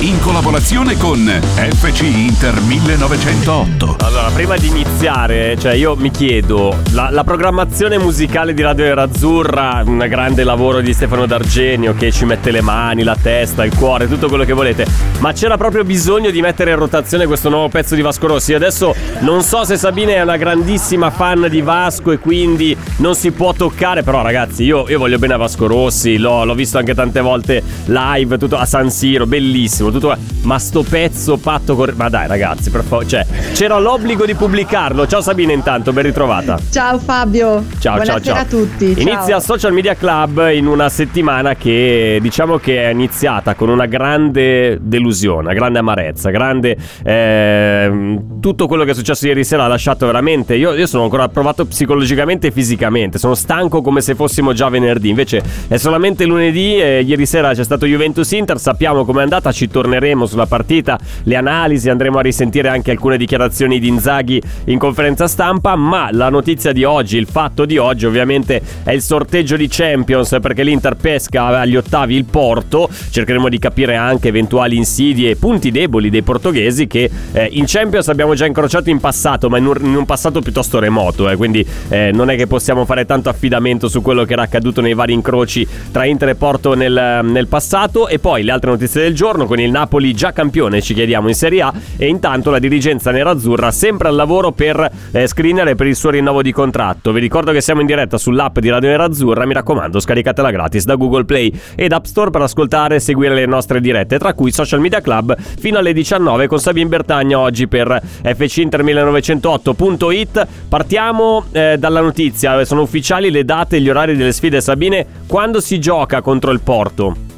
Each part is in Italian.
In collaborazione con FC Inter 1908. Allora, prima di iniziare, cioè io mi chiedo, la, la programmazione musicale di Radio Nerazzurra, un grande lavoro di Stefano D'Argenio che ci mette le mani, la testa, il cuore, tutto quello che volete, ma c'era proprio bisogno di mettere in rotazione questo nuovo pezzo di Vasco Rossi. Adesso non so se Sabine è una grandissima fan di Vasco e quindi non si può toccare, però ragazzi, io, io voglio bene a Vasco Rossi, l'ho, l'ho visto anche tante volte live, tutto a San Siro, bellissimo tutto ma sto pezzo patto con ma dai ragazzi per favore cioè c'era l'obbligo di pubblicarlo. Ciao Sabina intanto ben ritrovata. Ciao Fabio. Ciao Buonasera ciao. ciao a tutti inizia ciao. Social Media Club in una settimana che diciamo che è iniziata con una grande delusione una grande amarezza grande eh, tutto quello che è successo ieri sera ha lasciato veramente io, io sono ancora provato psicologicamente e fisicamente sono stanco come se fossimo già venerdì invece è solamente lunedì e ieri sera c'è stato Juventus Inter sappiamo com'è andata ci torneremo sulla partita, le analisi, andremo a risentire anche alcune dichiarazioni di Inzaghi in conferenza stampa, ma la notizia di oggi, il fatto di oggi ovviamente è il sorteggio di Champions perché l'Inter pesca agli ottavi il Porto, cercheremo di capire anche eventuali insidie e punti deboli dei portoghesi che eh, in Champions abbiamo già incrociato in passato, ma in un, in un passato piuttosto remoto, eh, quindi eh, non è che possiamo fare tanto affidamento su quello che era accaduto nei vari incroci tra Inter e Porto nel, nel passato. E poi le altre notizie del giorno con il Napoli già campione, ci chiediamo, in Serie A e intanto la dirigenza nerazzurra sempre al lavoro per eh, screenere per il suo rinnovo di contratto. Vi ricordo che siamo in diretta sull'app di Radio Nerazzurra, mi raccomando scaricatela gratis da Google Play ed App Store per ascoltare e seguire le nostre dirette, tra cui Social Media Club fino alle 19 con Sabine Bertagna oggi per FC Inter 1908.it. Partiamo eh, dalla notizia, sono ufficiali le date e gli orari delle sfide Sabine, quando si gioca contro il Porto?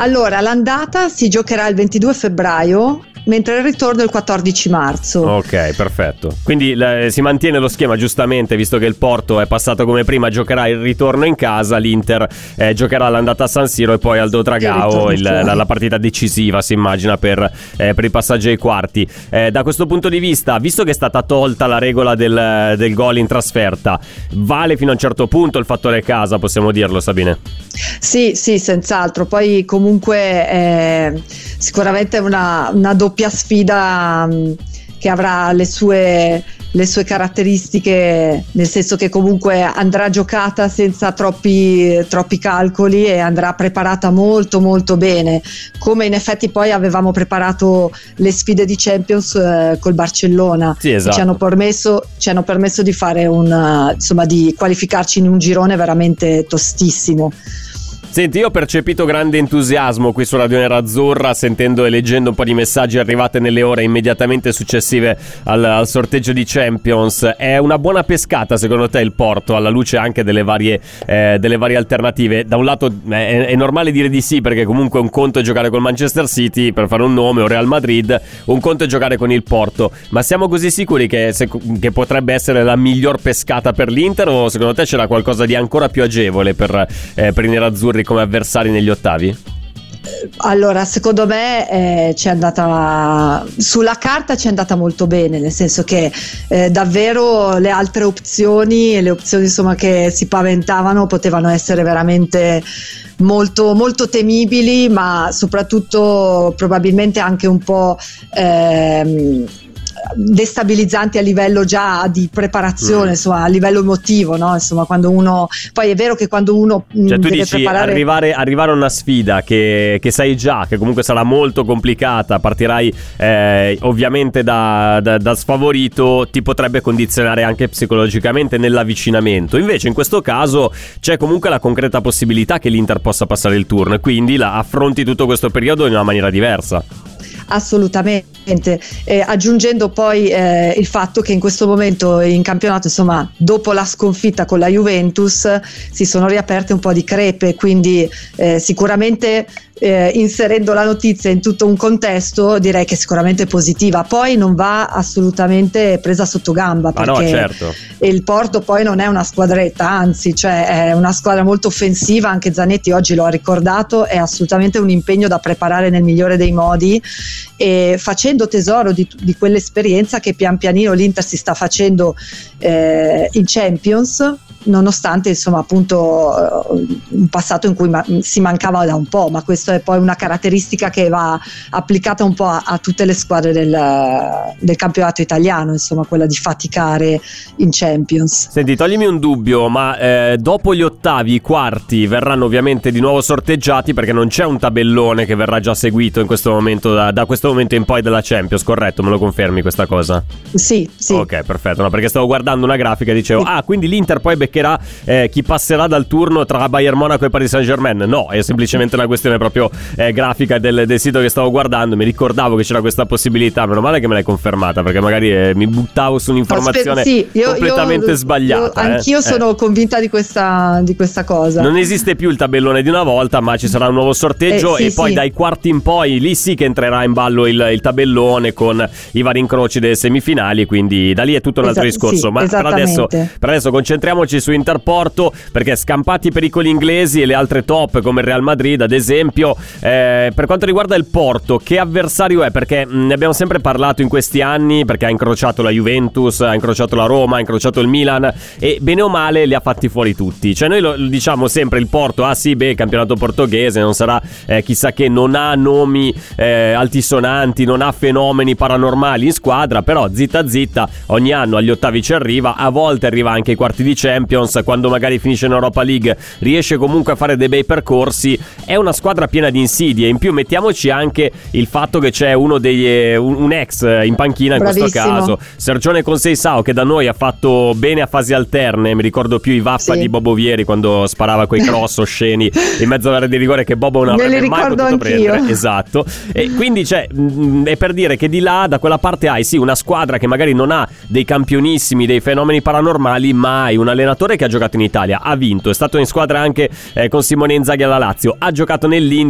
Allora, l'andata si giocherà il 22 febbraio mentre il ritorno è il 14 marzo. Ok, perfetto. Quindi le, si mantiene lo schema giustamente, visto che il Porto è passato come prima, giocherà il ritorno in casa, l'Inter eh, giocherà l'andata a San Siro e poi al Do Dragao il, la, la, partita decisiva, si immagina, per, eh, per il passaggio ai quarti. Eh, da questo punto di vista, visto che è stata tolta la regola del, del gol in trasferta, vale fino a un certo punto il fattore casa, possiamo dirlo Sabine? Sì, sì, senz'altro. Poi comunque eh, sicuramente una, una doppia doppia sfida um, che avrà le sue, le sue, caratteristiche, nel senso che comunque andrà giocata senza troppi, troppi, calcoli e andrà preparata molto molto bene, come in effetti poi avevamo preparato le sfide di Champions eh, col Barcellona, sì, esatto. ci, hanno permesso, ci, hanno permesso, di fare un, insomma, di qualificarci in un girone veramente tostissimo. Senti, io ho percepito grande entusiasmo qui su Radio Nerazzurra, sentendo e leggendo un po' di messaggi arrivati nelle ore immediatamente successive al, al, sorteggio di Champions. È una buona pescata secondo te il Porto, alla luce anche delle varie, eh, delle varie alternative? Da un lato è, è, normale dire di sì, perché comunque un conto è giocare col Manchester City, per fare un nome, o Real Madrid, un conto è giocare con il Porto. Ma siamo così sicuri che, se, che potrebbe essere la miglior pescata per l'Inter o secondo te c'era qualcosa di ancora più agevole per, eh, per i nerazzurri? Come avversari negli ottavi? Allora, secondo me eh, c'è andata sulla carta c'è andata molto bene, nel senso che eh, davvero le altre opzioni, le opzioni insomma che si paventavano potevano essere veramente molto, molto temibili, ma soprattutto probabilmente anche un po' ehm, destabilizzanti a livello già di preparazione, mm. insomma, a livello emotivo, no? Insomma, quando uno poi è vero che quando uno mm, cioè, tu deve dici preparare arrivare, arrivare, a una sfida che, che, sai già che comunque sarà molto complicata, partirai eh, ovviamente da, da, da, sfavorito, ti potrebbe condizionare anche psicologicamente nell'avvicinamento. Invece in questo caso c'è comunque la concreta possibilità che l'Inter possa passare il turno e quindi la, affronti tutto questo periodo in una maniera diversa. Assolutamente. Eh, aggiungendo poi eh, il fatto che in questo momento in campionato, insomma, dopo la sconfitta con la Juventus, si sono riaperte un po' di crepe, quindi eh, sicuramente eh, inserendo la notizia in tutto un contesto direi che sicuramente è positiva. Poi non va assolutamente presa sotto gamba perché no, certo. il Porto poi non è una squadretta anzi cioè è una squadra molto offensiva. Anche Zanetti oggi lo ha ricordato è assolutamente un impegno da preparare nel migliore dei modi. E facendo tesoro di, di quell'esperienza che pian pianino l'Inter si sta facendo eh, in Champions nonostante insomma appunto eh, un passato in cui ma- si mancava da un po', ma questa è poi una caratteristica che va applicata un po' a, a tutte le squadre del, del, campionato italiano, insomma quella di faticare in Champions. Senti, toglimi un dubbio, ma eh, dopo gli ottavi, i quarti verranno ovviamente di nuovo sorteggiati perché non c'è un tabellone che verrà già seguito in questo momento, da, da questo momento in poi della Champions, corretto? Me lo confermi questa cosa? Sì, sì. Ok, perfetto, no, perché stavo guardando una grafica e dicevo, sì. ah, quindi l'Inter poi beccherà eh, chi passerà dal turno tra Bayern Monaco e Paris Saint Germain. No, è semplicemente una questione proprio eh, grafica del, del, sito che stavo guardando. Mi ricordavo che c'era questa possibilità. Meno male che me l'hai confermata perché magari eh, mi buttavo su un'informazione sì, io, completamente io, sbagliata. Io, anch'io eh. sono convinta di questa, di questa, cosa. Non esiste più il tabellone di una volta, ma ci sarà un nuovo sorteggio eh, sì, e poi sì. dai quarti in poi lì sì che entrerà in ballo il, il, tabellone con i vari incroci delle semifinali. Quindi da lì è tutto un altro esatto, discorso. ma per adesso, per adesso concentriamoci su Interporto perché scampati i pericoli inglesi e le altre top come il Real Madrid ad esempio eh, per quanto riguarda il Porto che avversario è? Perché ne abbiamo sempre parlato in questi anni perché ha incrociato la Juventus ha incrociato la Roma ha incrociato il Milan e bene o male li ha fatti fuori tutti. Cioè noi lo, lo diciamo sempre il Porto ah sì beh campionato portoghese non sarà eh, chissà che non ha nomi eh, altisonanti non ha fenomeni paranormali in squadra però zitta zitta ogni anno agli ottavi ci arriva a volte arriva anche ai quarti di Champions quando magari finisce in Europa League riesce comunque a fare dei bei percorsi. È una squadra piena di insidie in più mettiamoci anche il fatto che c'è uno degli eh, un, un ex in panchina in Bravissimo. questo caso Sergione Conseisao che da noi ha fatto bene a fasi alterne mi ricordo più i vaffa Sì. di Bobo Vieri quando sparava quei cross osceni in mezzo all'area di rigore che Bobo non avrebbe mai potuto anch'io. prendere esatto e quindi c'è mh, è per dire che di là da quella parte hai sì una squadra che magari non ha dei campionissimi dei fenomeni paranormali ma hai un allenatore che ha giocato in Italia ha vinto è stato in squadra anche eh, con Simone Inzaghi alla Lazio ha giocato nell'Inter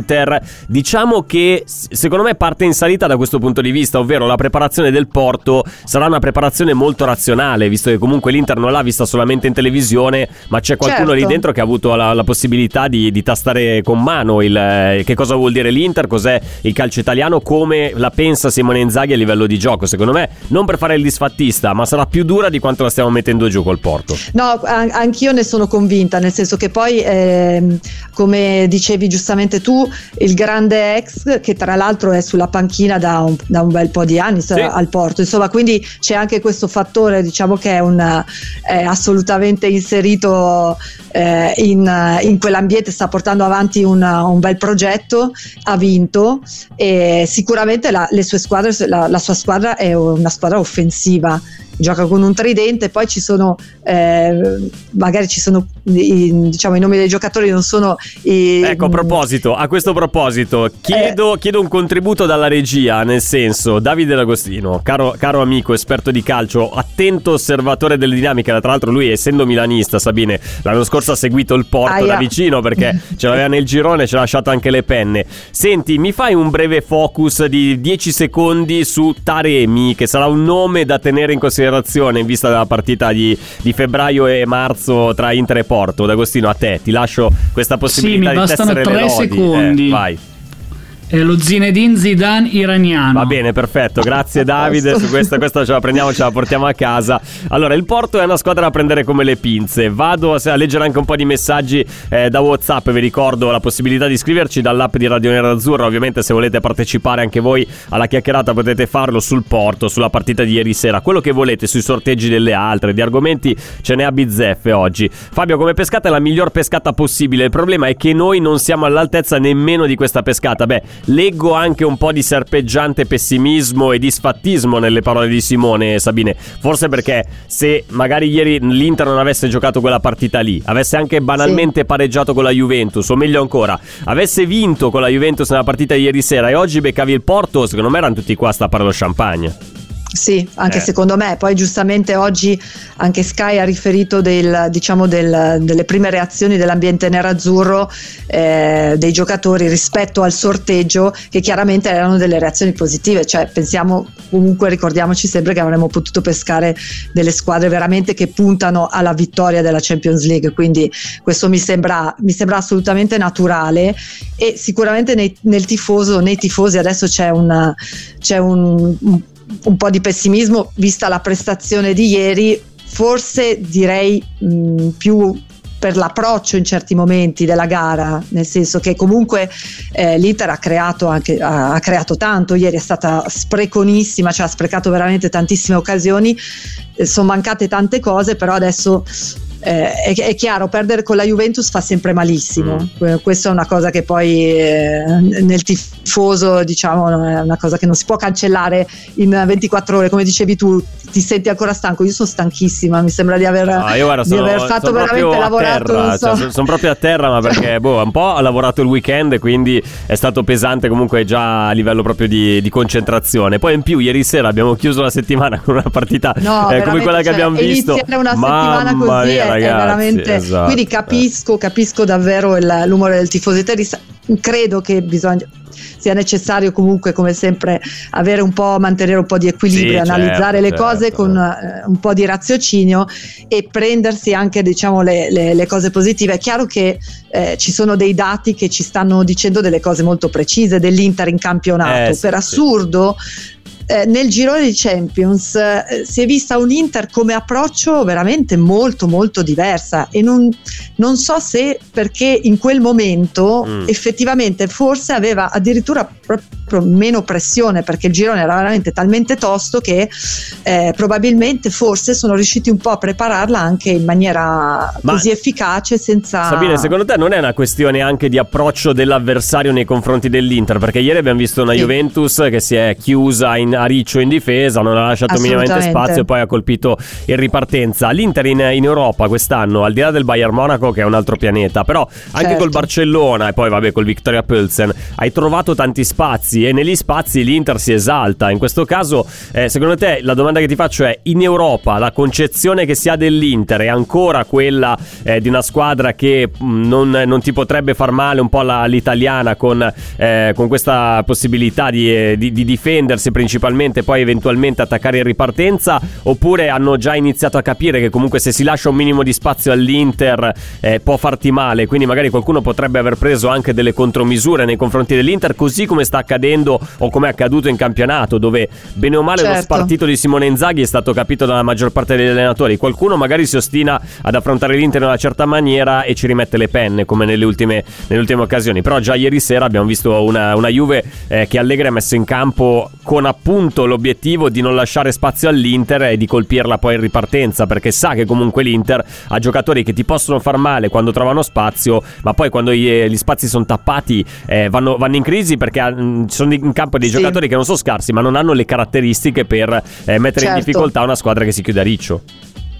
diciamo che secondo me parte in salita da questo punto di vista ovvero la preparazione del Porto sarà una preparazione molto razionale visto che comunque l'Inter non l'ha vista solamente in televisione ma c'è qualcuno Certo. lì dentro che ha avuto la, la possibilità di, di tastare con mano il, eh, che cosa vuol dire l'Inter cos'è il calcio italiano come la pensa Simone Inzaghi a livello di gioco. Secondo me non per fare il disfattista ma sarà più dura di quanto la stiamo mettendo giù col Porto. No, an- anch'io ne sono convinta, nel senso che poi, ehm, come dicevi giustamente tu, il grande ex, che tra l'altro è sulla panchina da un, da un bel po' di anni Sì. al Porto, insomma, quindi c'è anche questo fattore, diciamo che è, un, è assolutamente inserito eh, in, in quell'ambiente, sta portando avanti una- un bel progetto, ha vinto e sicuramente la, le sue squadre, la, la sua squadra è una squadra offensiva gioca con un tridente, poi ci sono eh, magari ci sono i, diciamo i nomi dei giocatori non sono i, Ecco, a proposito, a questo proposito, chiedo, Eh. chiedo un contributo dalla regia, nel senso, Davide D'Agostino, caro, caro amico, esperto di calcio, attento osservatore delle dinamiche, tra l'altro lui essendo milanista, Sabine, l'anno scorso ha seguito il Porto Aia. da vicino perché ce l'aveva nel girone e ci ha lasciato anche le penne. Senti, mi fai un breve focus di 10 secondi su Taremi, che sarà un nome da tenere in considerazione in vista della partita di, di febbraio e marzo tra Inter e Porto. D'Agostino, a te, ti lascio questa possibilità mi di bastano tessere le tre lodi. secondi. Eh, vai. È lo Zinedine Zidane iraniano. Va bene, perfetto. Grazie Davide. Su questa, questa ce la prendiamo, ce la portiamo a casa. Allora, il Porto è una squadra da prendere come le pinze. Vado a a leggere anche un po' di messaggi eh, da WhatsApp. Vi ricordo la possibilità di iscriverci dall'app di Radio Nera Azzurra. Ovviamente, se volete partecipare anche voi alla chiacchierata, potete farlo sul Porto, sulla partita di ieri sera. Quello che volete sui sorteggi delle altre. Di argomenti ce n'è a bizzeffe oggi. Fabio, come pescata è la miglior pescata possibile. Il problema è che noi non siamo all'altezza nemmeno di questa pescata. Beh, leggo anche un po' di serpeggiante pessimismo e disfattismo nelle parole di Simone Sabine. Forse perché se magari ieri l'Inter non avesse giocato quella partita lì, avesse anche banalmente sì. pareggiato con la Juventus, o meglio ancora, avesse vinto con la Juventus nella partita di ieri sera e oggi beccavi il Porto, secondo me erano tutti qua a stappare lo champagne. Sì, anche eh. secondo me. Poi giustamente oggi anche Sky ha riferito del, diciamo del, delle prime reazioni dell'ambiente nerazzurro eh, dei giocatori rispetto al sorteggio che chiaramente erano delle reazioni positive. Cioè pensiamo comunque ricordiamoci sempre che avremmo potuto pescare delle squadre veramente che puntano alla vittoria della Champions League. Quindi questo mi sembra, mi sembra assolutamente naturale e sicuramente nei, nel tifoso, nei tifosi adesso c'è, una, c'è un, un un po' di pessimismo vista la prestazione di ieri, forse direi mh, più per l'approccio in certi momenti della gara, nel senso che comunque eh, l'Inter ha creato, anche, ha, ha creato tanto, ieri è stata spreconissima, cioè ha sprecato veramente tantissime occasioni, eh, sono mancate tante cose, però adesso eh, è, è, chiaro, perdere con la Juventus fa sempre malissimo. Mm. Questa è una cosa che poi eh, nel tifoso, diciamo, è una cosa che non si può cancellare in 24 ore. Come dicevi tu, ti senti ancora stanco. Io sono stanchissima, mi sembra di aver, ah, guarda, di sono, aver fatto veramente lavorato. Terra, so. cioè, sono proprio a terra, ma perché boh, un po' ho lavorato il weekend, quindi è stato pesante comunque già a livello proprio di, di concentrazione. Poi in più, ieri sera abbiamo chiuso la settimana con una partita no, eh, come quella che cioè, abbiamo visto. Iniziare una settimana così ragazzi, è veramente. Esatto. Quindi capisco, capisco davvero il, l'umore del tifoso interista. Credo che bisogna sia necessario comunque come sempre avere un po' mantenere un po' di equilibrio, sì, analizzare certo, le cose certo. con eh, un po' di raziocinio e prendersi anche diciamo le, le, le cose positive. È chiaro che eh, ci sono dei dati che ci stanno dicendo delle cose molto precise dell'Inter in campionato. Eh, per assurdo eh, nel girone di Champions eh, si è vista un Inter come approccio veramente molto molto diversa e non, non so se perché in quel momento mm. effettivamente forse aveva addirittura proprio meno pressione perché il girone era veramente talmente tosto che eh, probabilmente forse sono riusciti un po' a prepararla anche in maniera Ma così efficace senza... Sabine, secondo te non è una questione anche di approccio dell'avversario nei confronti dell'Inter? Perché ieri abbiamo visto una sì. Juventus che si è chiusa in a riccio in difesa, non ha lasciato minimamente spazio e poi ha colpito in ripartenza. L'Inter in, in, Europa quest'anno, al di là del Bayern Monaco che è un altro pianeta, però anche certo. col Barcellona e poi vabbè col Victoria Pilsen, hai trovato tanti spazi e negli spazi l'Inter si esalta. In questo caso, eh, secondo te, la domanda che ti faccio è, in Europa la concezione che si ha dell'Inter è ancora quella eh, di una squadra che mm, non, non, ti potrebbe far male un po' la, l'italiana con, eh, con, questa possibilità di, eh, di, di difendersi principalmente? Principalmente poi eventualmente attaccare in ripartenza oppure hanno già iniziato a capire che comunque se si lascia un minimo di spazio all'Inter eh, può farti male. Quindi magari qualcuno potrebbe aver preso anche delle contromisure nei confronti dell'Inter così come sta accadendo o come è accaduto in campionato dove bene o male certo. lo spartito di Simone Inzaghi è stato capito dalla maggior parte degli allenatori. Qualcuno magari si ostina ad affrontare l'Inter in una certa maniera e ci rimette le penne come nelle ultime, nelle ultime occasioni. Però già ieri sera abbiamo visto una, una Juve eh, che Allegri ha messo in campo con appunto appunto l'obiettivo di non lasciare spazio all'Inter e di colpirla poi in ripartenza perché sa che comunque l'Inter ha giocatori che ti possono far male quando trovano spazio ma poi quando gli, spazi sono tappati eh, vanno, vanno, in crisi perché mh, mm, sono in campo dei sì. giocatori che non sono scarsi ma non hanno le caratteristiche per eh, mettere certo. in difficoltà una squadra che si chiude a riccio.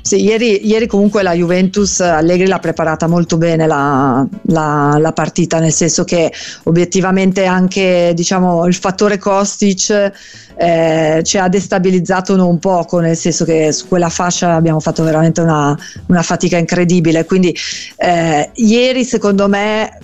Sì, ieri, ieri, comunque la Juventus Allegri l'ha preparata molto bene la, la, la partita, nel senso che obiettivamente anche diciamo, il fattore Kostic eh, ci ha destabilizzato non poco, nel senso che su quella fascia abbiamo fatto veramente una, una fatica incredibile. Quindi eh, ieri secondo me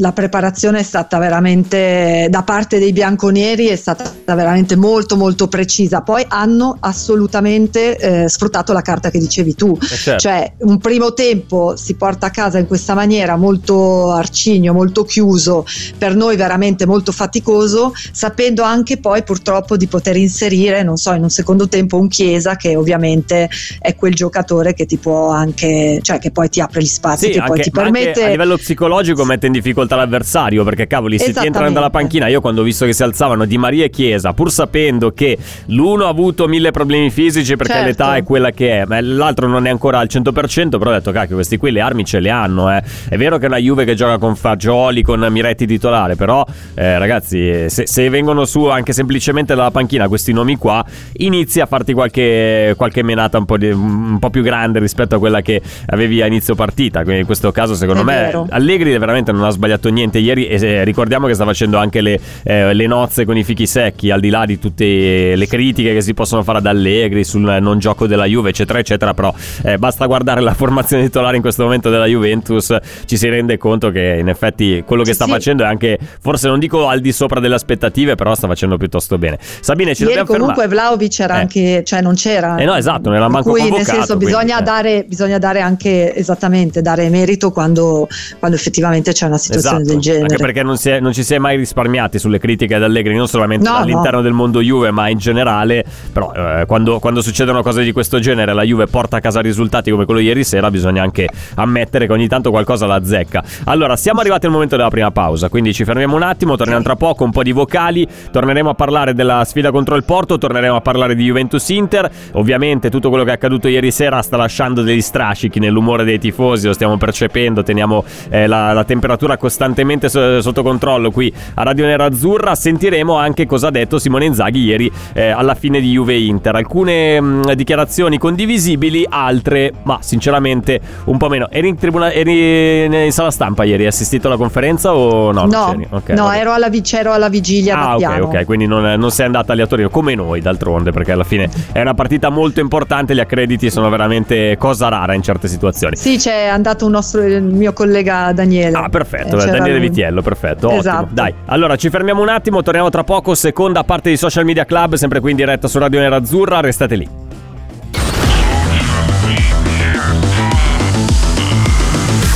la preparazione è stata veramente da parte dei bianconeri è stata veramente molto molto precisa poi hanno assolutamente eh, sfruttato la carta che dicevi tu eh certo. cioè un primo tempo si porta a casa in questa maniera molto arcigno molto chiuso per noi veramente molto faticoso sapendo anche poi purtroppo di poter inserire non so in un secondo tempo un Chiesa che ovviamente è quel giocatore che ti può anche cioè che poi ti apre gli spazi sì, che anche, poi ti permette a livello psicologico mette in difficoltà difficoltà l'avversario perché cavoli se ti entrano dalla panchina io quando ho visto che si alzavano Di Maria e Chiesa pur sapendo che l'uno ha avuto mille problemi fisici perché Certo. l'età è quella che è ma l'altro non è ancora al 100% però ho detto cacchio questi qui le armi ce le hanno eh. è vero che è una Juve che gioca con Fagioli con Miretti titolare però eh, ragazzi se, se vengono su anche semplicemente dalla panchina questi nomi qua inizi a farti qualche, qualche menata un po', di- un po' più grande rispetto a quella che avevi a inizio partita quindi in questo caso secondo È me vero. Allegri veramente non ha sbagliato niente ieri eh, ricordiamo che sta facendo anche le, eh, le nozze con i fichi secchi al di là di tutte le critiche che si possono fare ad Allegri sul non gioco della Juve eccetera eccetera però eh, basta guardare la formazione titolare in questo momento della Juventus ci si rende conto che in effetti quello che sta sì. facendo è anche forse non dico al di sopra delle aspettative però sta facendo piuttosto bene Sabine ci Ieri dobbiamo comunque fermare Vlaovic era Eh. anche, cioè non c'era. Eh no, esatto, non era manco cui, convocato, Nel senso, quindi, bisogna, eh. dare, bisogna dare anche esattamente dare merito quando, quando effettivamente c'è una situazione Esatto, del genere. Anche perché non, è- non ci si è mai risparmiati sulle critiche ad Allegri, non solamente No, all'interno no. del mondo Juve, ma in generale. Però eh, quando, quando succedono cose di questo genere, la Juve porta a casa risultati come quello ieri sera, bisogna anche ammettere che ogni tanto qualcosa la azzecca. Allora, siamo arrivati al momento della prima pausa, quindi ci fermiamo un attimo, torniamo tra poco, un po' di vocali, torneremo a parlare della sfida contro il Porto, torneremo a parlare di Juventus Inter. Ovviamente tutto quello che è accaduto ieri sera sta lasciando degli strascichi nell'umore dei tifosi, lo stiamo percependo, teniamo eh, la, la temperatura costantemente so- sotto controllo qui a Radio Nera Azzurra. Sentiremo anche cosa ha detto Simone Inzaghi ieri eh, alla fine di Juve Inter. Alcune mh, dichiarazioni condivisibili, altre, ma sinceramente un po' meno. Eri in, tribuna- eri in sala stampa ieri? Hai assistito alla conferenza o no? No, c'eri? Ok, no ero, alla, vi- ero alla vigilia Ah, ok, ok, quindi non, non sei andata lì a Torino come noi d'altronde, perché alla fine è una partita molto importante. Gli accrediti sono veramente cosa rara in certe situazioni. Sì, c'è andato un nostro, il mio collega Daniele. Ah, perfetto, c'era Daniele lui. Vitiello, perfetto. Ottimo. Esatto. Dai, allora ci fermiamo un attimo, torniamo tra poco. Seconda parte di Social Media Club, sempre qui in diretta su Radio Nerazzurra. Restate lì.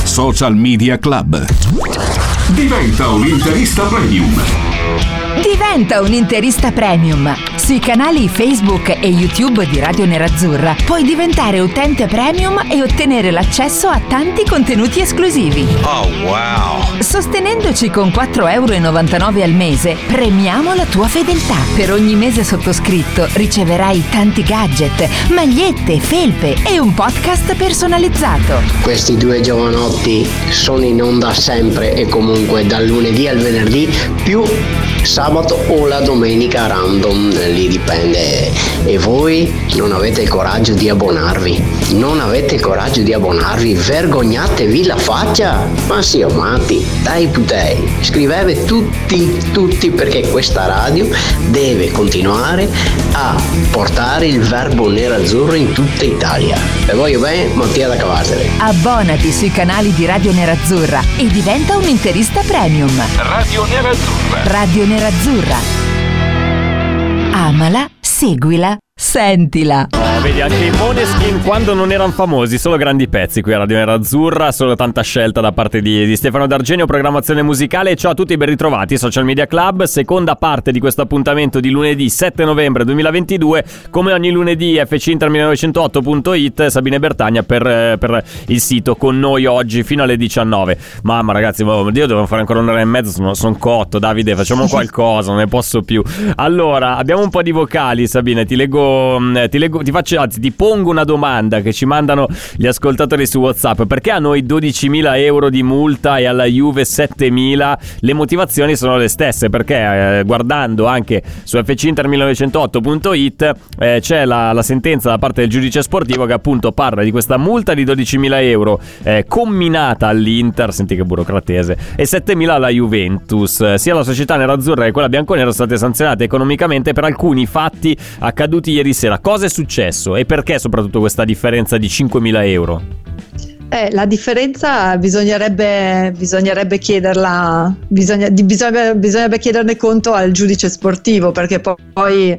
Social Media Club. Diventa un interista premium. Diventa un interista premium. Sui canali Facebook e YouTube di Radio Nerazzurra puoi diventare utente premium e ottenere l'accesso a tanti contenuti esclusivi. Oh wow! Sostenendoci con 4,99 euro al mese, premiamo la tua fedeltà. Per ogni mese sottoscritto riceverai tanti gadget, magliette, felpe e un podcast personalizzato. Questi due giovanotti sono in onda sempre e comunque dal lunedì al venerdì più sabato o la domenica random, lì dipende. E voi non avete il coraggio di abbonarvi? Non avete il coraggio di abbonarvi? Vergognatevi la faccia! Ma sì, oh, matti, dai putei, scrivete tutti, tutti perché questa radio deve continuare a portare il verbo nero-azzurro in tutta Italia. E voglio bene Mattia da Cavarsere. Abbonati sui canali di Radio Nerazzurra e diventa un interista premium. Radio Nerazzurra. Radio Nerazzurra. Amala, seguila, sentila. Oh, vedi, anche i Moneskin quando non erano famosi, solo grandi pezzi qui a Radio Nerazzurra, solo tanta scelta da parte di, di Stefano D'Argenio, programmazione musicale. Ciao a tutti, ben ritrovati, Social Media Club, seconda parte di questo appuntamento di lunedì 7 novembre 2022. Come ogni lunedì fcinter1908.it, Sabine Bertagna per, eh, per il sito con noi oggi fino alle 19. Mamma ragazzi, oh, io devo fare ancora un'ora e mezza, sono, sono cotto, Davide, facciamo qualcosa, non ne posso più. Allora, abbiamo un po' di vocali, Sabine, ti leggo, mh, ti, leggo, ti faccio, anzi, ti pongo una domanda che ci mandano gli ascoltatori su WhatsApp. Perché a noi 12.000 euro di multa e alla Juve 7.000? Le motivazioni sono le stesse, perché eh, guardando anche su fcinter1908.it eh, c'è la, la sentenza da parte del giudice sportivo che appunto parla di questa multa di 12.000 euro eh, comminata all'Inter, senti che burocratese, e 7.000 alla Juventus. Eh, Sia la società nerazzurra che quella bianconera sono state sanzionate economicamente per alcuni fatti accaduti ieri sera. Cosa è successo e perché soprattutto questa differenza di 5.000 euro? Eh, la differenza bisognerebbe, bisognerebbe chiederla, bisogna- bisognerebbe, bisognerebbe chiederne conto al giudice sportivo perché po- poi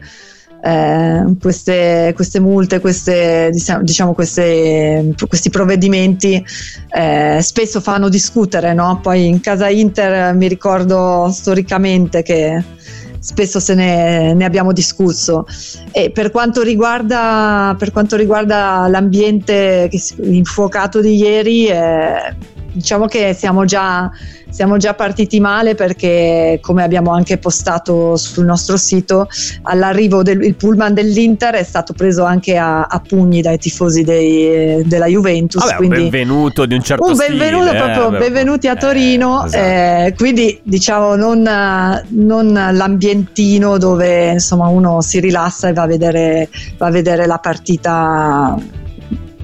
eh, queste, queste multe, queste, diciamo, diciamo queste- questi provvedimenti eh, spesso fanno discutere, no? Poi in casa Inter mi ricordo storicamente che spesso se ne, ne abbiamo discusso. E per quanto riguarda, per quanto riguarda l'ambiente infuocato di ieri, eh, diciamo che siamo già, siamo già partiti male perché come abbiamo anche postato sul nostro sito, all'arrivo del pullman dell'Inter è stato preso anche a, a pugni dai tifosi dei, della Juventus. Vabbè, quindi un benvenuto di un certo un stile. benvenuto eh, proprio, beh, benvenuti a eh, Torino, esatto. eh, quindi diciamo non, non l'ambientino dove insomma uno si rilassa e va a vedere, va a vedere la partita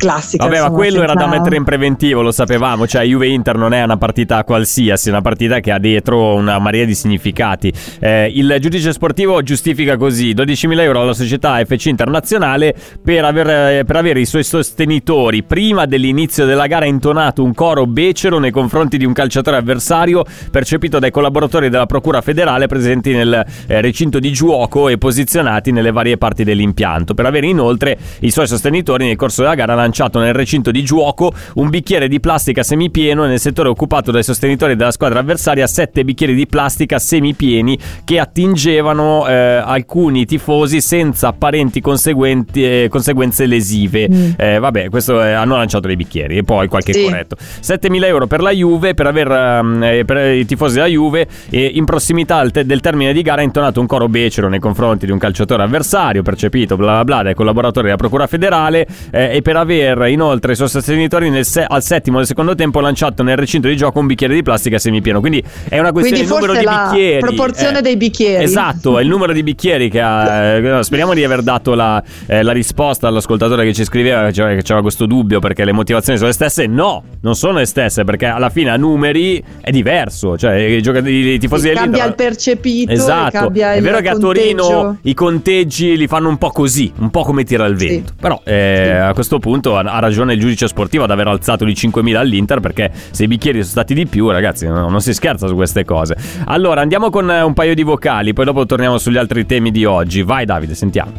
classica. Vabbè, ma insomma, quello era da senza- mettere in preventivo, lo sapevamo. Cioè, Juve Inter non è una partita qualsiasi, è una partita che ha dietro una marea di significati. Eh, il giudice sportivo giustifica così: 12.000 euro alla società FC Internazionale per, aver- per avere i suoi sostenitori prima dell'inizio della gara intonato un coro becero nei confronti di un calciatore avversario percepito dai collaboratori della Procura federale presenti nel eh, recinto di gioco e posizionati nelle varie parti dell'impianto. Per avere inoltre i suoi sostenitori nel corso della gara lanciato nel recinto di gioco un bicchiere di plastica semipieno e nel settore occupato dai sostenitori della squadra avversaria sette bicchieri di plastica semipieni che attingevano eh, alcuni tifosi senza apparenti eh, conseguenze lesive. Mm. Eh, vabbè, questo eh, hanno lanciato dei bicchieri e poi qualche Sì. corretto. 7.000 euro per la Juve per aver ehm, eh, per i tifosi della Juve e in prossimità del termine di gara ha intonato un coro becero nei confronti di un calciatore avversario percepito bla bla bla dai collaboratori della Procura federale eh, e per aver inoltre i suoi sostenitori nel se- al settimo del secondo tempo lanciato nel recinto di gioco un bicchiere di plastica semipieno quindi è una questione di numero di la bicchieri proporzione eh. dei bicchieri. Esatto, è il numero di bicchieri che ha. eh, speriamo di aver dato la, eh, la risposta all'ascoltatore che ci scriveva che c'era, che c'era questo dubbio perché le motivazioni sono le stesse. No, non sono le stesse perché alla fine a numeri è diverso. Cioè, i, giocatori, i tifosi Sì, dell'Inter. cambia il percepito, Esatto, è vero che a conteggio. Torino i conteggi li fanno un po' così, un po' come tira il Sì. vento. Però eh, a questo punto ha, ha ragione il giudice sportivo ad aver alzato di 5.000 all'Inter perché se i bicchieri sono stati di più, ragazzi, no- non si scherza su queste cose. Allora andiamo con eh, un paio di vocali, poi dopo torniamo sugli altri temi di oggi. Vai Davide, sentiamo.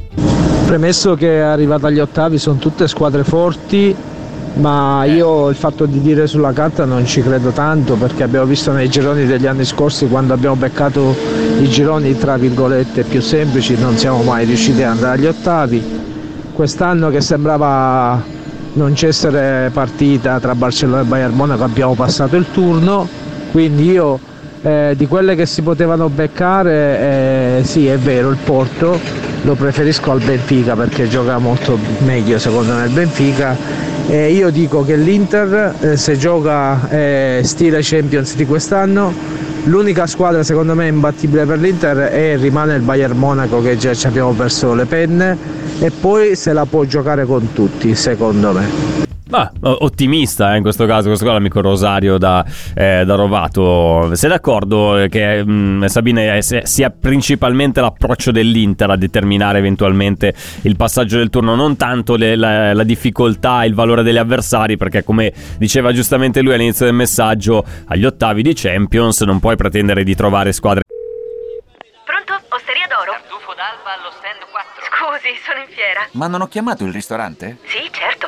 Premesso che è arrivata agli ottavi sono tutte squadre forti, ma io il fatto di dire sulla carta non ci credo tanto perché abbiamo visto nei gironi degli anni scorsi quando abbiamo beccato i gironi tra virgolette più semplici non siamo mai riusciti ad andare agli ottavi. Quest'anno che sembrava non c'essere partita tra Barcellona e Bayern Monaco abbiamo passato il turno, quindi io eh, di quelle che si potevano beccare, eh, sì è vero, il Porto lo preferisco al Benfica perché gioca molto meglio secondo me il Benfica. E io dico che l'Inter eh, se gioca eh, stile Champions di quest'anno, l'unica squadra secondo me imbattibile per l'Inter è rimane il Bayern Monaco che già ci abbiamo perso le penne e poi se la può giocare con tutti secondo me. Ah, o- ottimista eh, in questo caso, questo qua è l'amico Rosario da, eh, da Rovato. Sei d'accordo eh, che mh, Sabine eh, sia principalmente l'approccio dell'Inter a determinare eventualmente il passaggio del turno, non tanto le- la, la difficoltà, il valore degli avversari, perché come diceva giustamente lui all'inizio del messaggio, agli ottavi di Champions non puoi pretendere di trovare squadre Pronto? Osteria d'oro? Tartufo d'alba allo stand 4. Scusi, sono in fiera. Ma non ho chiamato il ristorante? Sì, certo.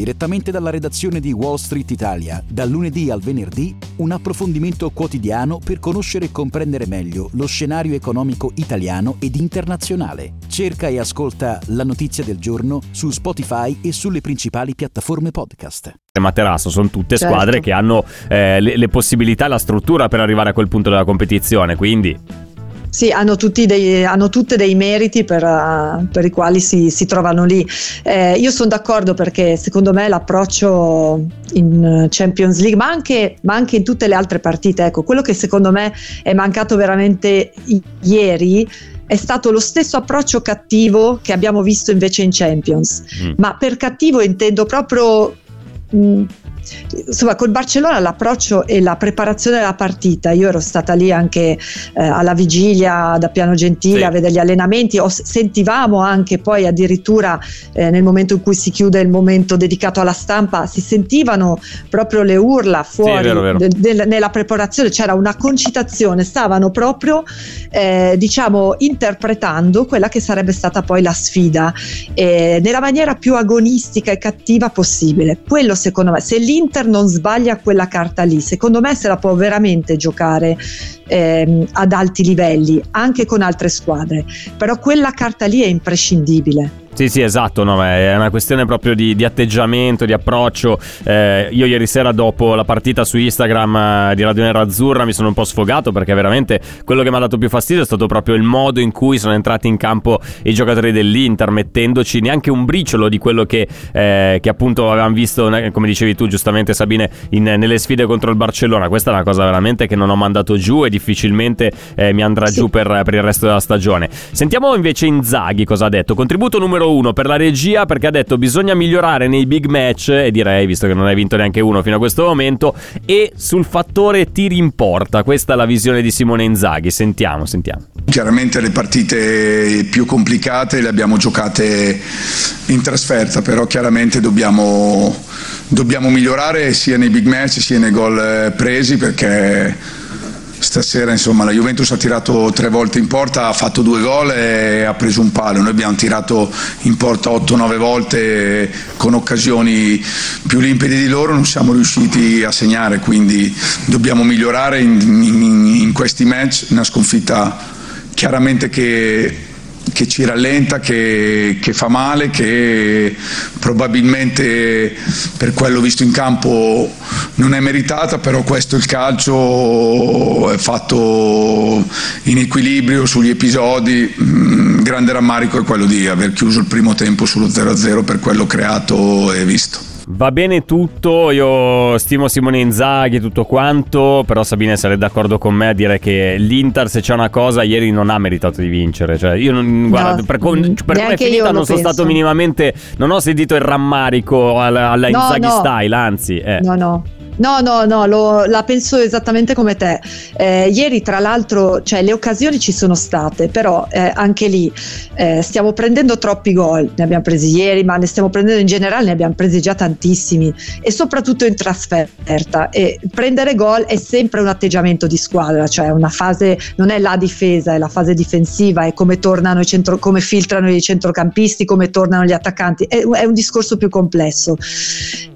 Direttamente dalla redazione di Wall Street Italia, dal lunedì al venerdì, un approfondimento quotidiano per conoscere e comprendere meglio lo scenario economico italiano ed internazionale. Cerca e ascolta La notizia del giorno su Spotify e sulle principali piattaforme podcast. Materasso, sono tutte Certo. squadre che hanno eh, le, le possibilità e la struttura per arrivare a quel punto della competizione, quindi Sì, hanno, tutti dei, hanno tutte dei meriti per, uh, per i quali si, si trovano lì. Eh, io sono d'accordo perché secondo me l'approccio in Champions League, ma anche, ma anche in tutte le altre partite, ecco, quello che secondo me è mancato veramente i- ieri è stato lo stesso approccio cattivo che abbiamo visto invece in Champions. Mm. Ma per cattivo intendo proprio mh, insomma col Barcellona l'approccio e la preparazione della partita, io ero stata lì anche eh, alla vigilia da Piano Gentile Sì. a vedere gli allenamenti, o sentivamo anche poi addirittura eh, nel momento in cui si chiude il momento dedicato alla stampa, si sentivano proprio le urla fuori vero, vero. de- del- nella preparazione, c'era una concitazione, stavano proprio eh, diciamo interpretando quella che sarebbe stata poi la sfida eh, nella maniera più agonistica e cattiva possibile. Quello secondo me, se l'Inter non sbaglia quella carta lì, secondo me se la può veramente giocare ehm, ad alti livelli, anche con altre squadre, però quella carta lì è imprescindibile. Sì, sì, esatto, no, è una questione proprio di, di atteggiamento, di approccio. Eh, io ieri sera dopo la partita su Instagram eh, di Radio Nera Azzurra mi sono un po' sfogato perché veramente quello che mi ha dato più fastidio è stato proprio il modo in cui sono entrati in campo i giocatori dell'Inter, mettendoci neanche un briciolo di quello che, eh, che appunto avevamo visto, come dicevi tu giustamente Sabine, in- nelle sfide contro il Barcellona. Questa è una cosa veramente che non ho mandato giù e difficilmente eh, mi andrà giù per, per il resto della stagione. Sentiamo invece Inzaghi cosa ha detto. Contributo numero uno per la regia perché ha detto bisogna migliorare nei big match e direi, visto che non hai vinto neanche uno fino a questo momento, e sul fattore tiri in porta. Questa è la visione di Simone Inzaghi. Sentiamo, sentiamo. Chiaramente le partite più complicate le abbiamo giocate in trasferta, però chiaramente dobbiamo, dobbiamo migliorare sia nei big match sia nei gol eh, presi perché stasera insomma la Juventus ha tirato tre volte in porta, ha fatto due gol e ha preso un palo, noi abbiamo tirato in porta 8-9 volte con occasioni più limpide di loro, non siamo riusciti a segnare, quindi dobbiamo migliorare in, in- in questi match, una sconfitta chiaramente che, che ci rallenta, che, che fa male, che probabilmente per quello visto in campo non è meritata, però questo il calcio è fatto in equilibrio sugli episodi. Mm, grande rammarico è quello di aver chiuso il primo tempo sullo 0-0 per quello creato e visto. Va bene tutto, io stimo Simone Inzaghi e tutto quanto, però Sabine sarei d'accordo con me a dire che l'Inter se c'è una cosa ieri non ha meritato di vincere, cioè io non, guarda, per, com- per come è finita non sono penso. stato minimamente, non ho sentito il rammarico alla, alla No, Inzaghi no. style, anzi, eh. No, no. No, no, no, lo- la penso esattamente come te. Eh, ieri, tra l'altro, cioè, le occasioni ci sono state, però eh, anche lì eh, stiamo prendendo troppi gol. Ne abbiamo presi ieri, ma ne stiamo prendendo in generale, ne abbiamo presi già tantissimi e soprattutto in trasferta. E prendere gol è sempre un atteggiamento di squadra, cioè una fase, non è la difesa, è la fase difensiva, è come tornano i centro, come filtrano i centrocampisti, come tornano gli attaccanti. È, è un discorso più complesso.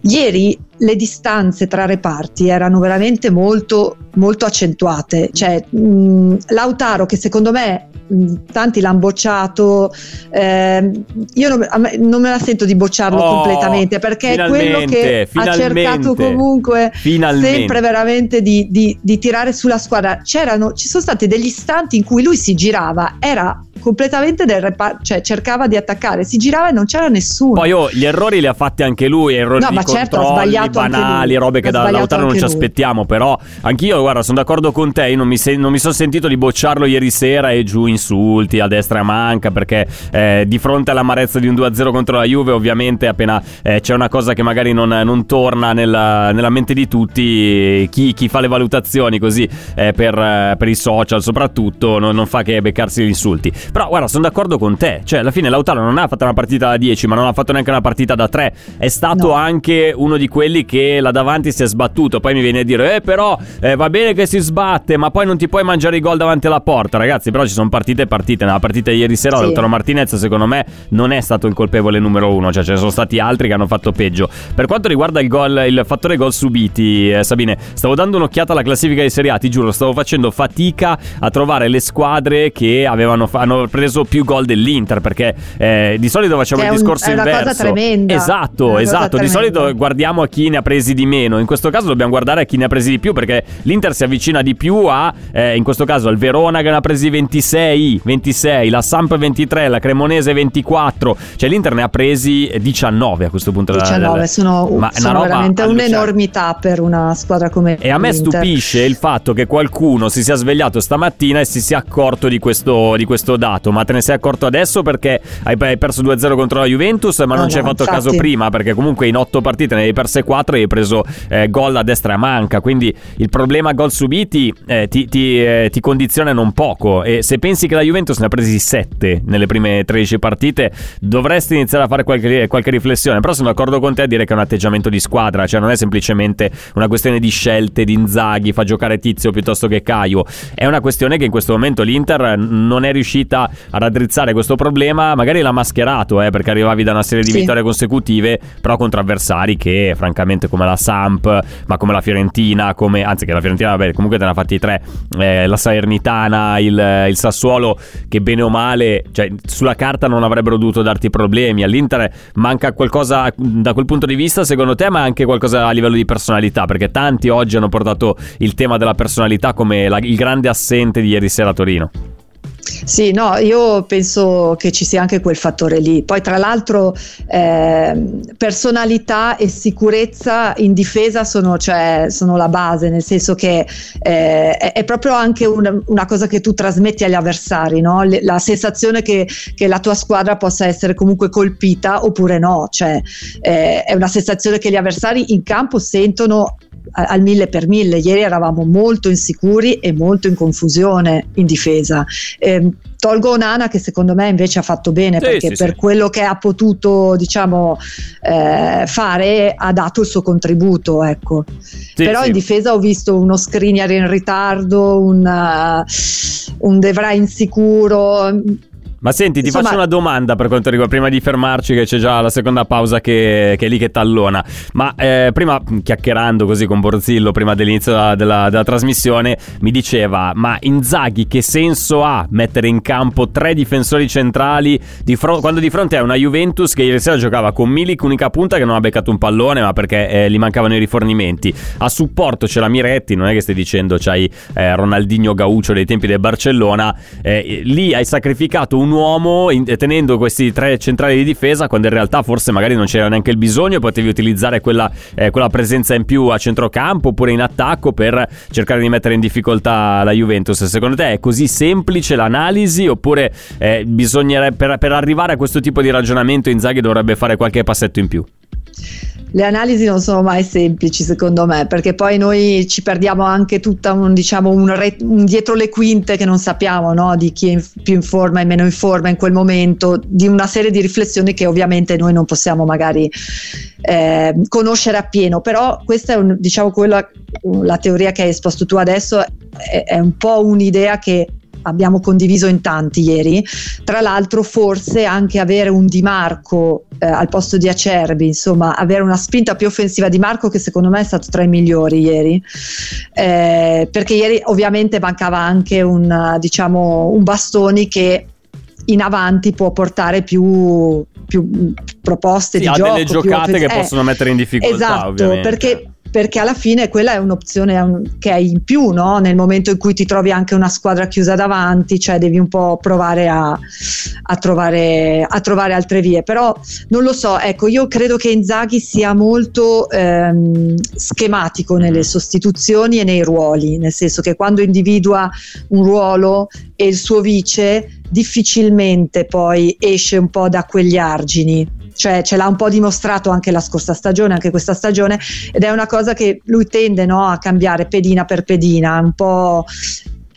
Ieri le distanze tra reparti erano veramente molto, molto accentuate. Cioè, mh, Lautaro, che secondo me mh, tanti l'hanno bocciato, ehm, io non, non me la sento di bocciarlo Oh, completamente perché è quello che ha cercato comunque finalmente. sempre veramente di, di- di tirare sulla squadra. C'erano, ci sono stati degli istanti in cui lui si girava, era completamente del reparto, cioè cercava di attaccare, si girava e non c'era nessuno. Poi oh, gli errori li ha fatti anche lui, errori No, di ma certo, ha sbagliato banali, robe che da Lautaro non ci aspettiamo, però anch'io guarda, sono d'accordo con te, io non mi, sen- non mi sono sentito di bocciarlo ieri sera e giù insulti a destra e a manca perché eh, di fronte all'amarezza di un 2-0 contro la Juve, ovviamente appena eh, c'è una cosa che magari non, non torna nella, nella mente di tutti, chi, chi fa le valutazioni così eh, per, eh, per i social soprattutto non, non fa che beccarsi gli insulti. Però guarda, sono d'accordo con te, cioè alla fine Lautaro non ha fatto una partita da 10, ma non ha fatto neanche una partita da 3, è stato anche uno di quelli che là davanti si è sbattuto, poi mi viene a dire, eh però eh, va bene che si sbatte, ma poi non ti puoi mangiare i gol davanti alla porta, ragazzi, però ci sono partite e partite, nella partita di ieri sera Sì. Lautaro Martinez secondo me non è stato il colpevole numero uno, cioè ce ne sono stati altri che hanno fatto peggio. Per quanto riguarda il, gol, il fattore gol subiti, eh, Sabine, stavo dando un'occhiata alla classifica di Serie A, ti giuro, stavo facendo fatica a trovare le squadre che avevano hanno preso più gol dell'Inter, perché eh, di solito facciamo il discorso è una cosa tremenda. Esatto, cosa esatto. Di solito guardiamo a chi ne ha presi di meno. In questo caso dobbiamo guardare a chi ne ha presi di più perché l'Inter si avvicina di più a, eh, in questo caso, al Verona che ne ha presi 26, 26, la Samp 23, la Cremonese 24. Cioè l'Inter ne ha presi 19 a questo punto. della- 19 della- sono, Ma sono roba veramente un'enormità per una squadra come E a me l'Inter. stupisce il fatto che qualcuno si sia svegliato stamattina e si sia accorto di questo, di questo dato, ma te ne sei accorto adesso perché hai, perso 2-0 contro la Juventus, ma non No, ci hai no, fatto infatti. caso prima perché comunque in 8 partite ne hai perse 4 e hai preso eh, gol a destra e manca, quindi il problema gol subiti eh, ti, ti, eh, ti condiziona non poco. E se pensi che la Juventus ne ha presi 7 nelle prime 13 partite dovresti iniziare a fare qualche, qualche riflessione, però sono d'accordo con te a dire che è un atteggiamento di squadra, cioè non è semplicemente una questione di scelte, di Inzaghi, fa giocare Tizio piuttosto che Caio, è una questione che in questo momento l'Inter non è riuscita a raddrizzare questo problema, magari l'ha mascherato eh, perché arrivavi da una serie di Sì. vittorie consecutive, però contro avversari che francamente come la Samp, ma come la Fiorentina, come, anzi che la Fiorentina vabbè comunque te ne ha fatti tre, eh, la Salernitana, il, il Sassuolo che bene o male, cioè sulla carta non avrebbero dovuto darti problemi, all'Inter manca qualcosa da quel punto di vista secondo te, ma anche qualcosa a livello di personalità, perché tanti oggi hanno portato il tema della personalità come la- il grande assente di ieri sera a Torino. Sì, no, io penso che ci sia anche quel fattore lì. Poi, tra l'altro, ehm, personalità e sicurezza in difesa sono, cioè, sono la base, nel senso che eh, è, è proprio anche una, una cosa che tu trasmetti agli avversari, no? Le- la sensazione che, che la tua squadra possa essere comunque colpita oppure no. Cioè, eh, è una sensazione che gli avversari in campo sentono al mille per mille. Ieri eravamo molto insicuri e molto in confusione in difesa. Ehm, tolgo Onana che secondo me invece ha fatto bene Sì, perché sì, per sì. quello che ha potuto diciamo eh, fare ha dato il suo contributo ecco però in difesa ho visto uno Skriniar in ritardo un, uh, un De Vrij insicuro Ma senti, ti Insomma- faccio una domanda per quanto riguarda, prima di fermarci, che c'è già la seconda pausa che, che è lì che tallona. Ma eh, prima, chiacchierando così con Borzillo, prima dell'inizio della, della- della trasmissione, mi diceva: Ma Inzaghi, che senso ha mettere in campo tre difensori centrali di fro- quando di fronte a una Juventus che ieri sera giocava con Milik, unica punta che non ha beccato un pallone, ma perché eh, gli mancavano i rifornimenti. A supporto c'è la Miretti, non è che stai dicendo c'hai eh, Ronaldinho Gaucho dei tempi del Barcellona. Eh, lì hai sacrificato un uomo in- tenendo questi tre centrali di difesa quando in realtà forse magari non c'era neanche il bisogno, potevi utilizzare quella, eh, quella presenza in più a centrocampo oppure in attacco per cercare di mettere in difficoltà la Juventus. Secondo te è così semplice l'analisi oppure eh, bisognerebbe per, per arrivare a questo tipo di ragionamento Inzaghi dovrebbe fare qualche passetto in più? Le analisi non sono mai semplici secondo me perché poi noi ci perdiamo anche tutta un diciamo un, re- un dietro le quinte che non sappiamo no? di chi è in- più in forma e meno in forma in quel momento di una serie di riflessioni che ovviamente noi non possiamo magari eh, conoscere appieno però questa è un, diciamo quella la teoria che hai esposto tu adesso è, è un po' un'idea che abbiamo condiviso in tanti ieri. Tra l'altro, forse anche avere un Di Marco eh, al posto di Acerbi, insomma, avere una spinta più offensiva di Marco, che secondo me è stato tra i migliori ieri. Eh, perché ieri ovviamente mancava anche un, diciamo, un Bastoni che in avanti può portare più, più proposte Sì, di ha gioco. delle più giocate offens- che eh, possono mettere in difficoltà, Esatto, ovviamente. perché perché alla fine quella è un'opzione che hai in più no? nel momento in cui ti trovi anche una squadra chiusa davanti, cioè devi un po' provare a, a trovare, a trovare altre vie. Però non lo so, ecco, io credo che Inzaghi sia molto ehm, schematico nelle sostituzioni e nei ruoli, nel senso che quando individua un ruolo e il suo vice difficilmente poi esce un po' da quegli argini cioè ce l'ha un po' dimostrato anche la scorsa stagione, anche questa stagione, ed è una cosa che lui tende no, a cambiare pedina per pedina, un po'.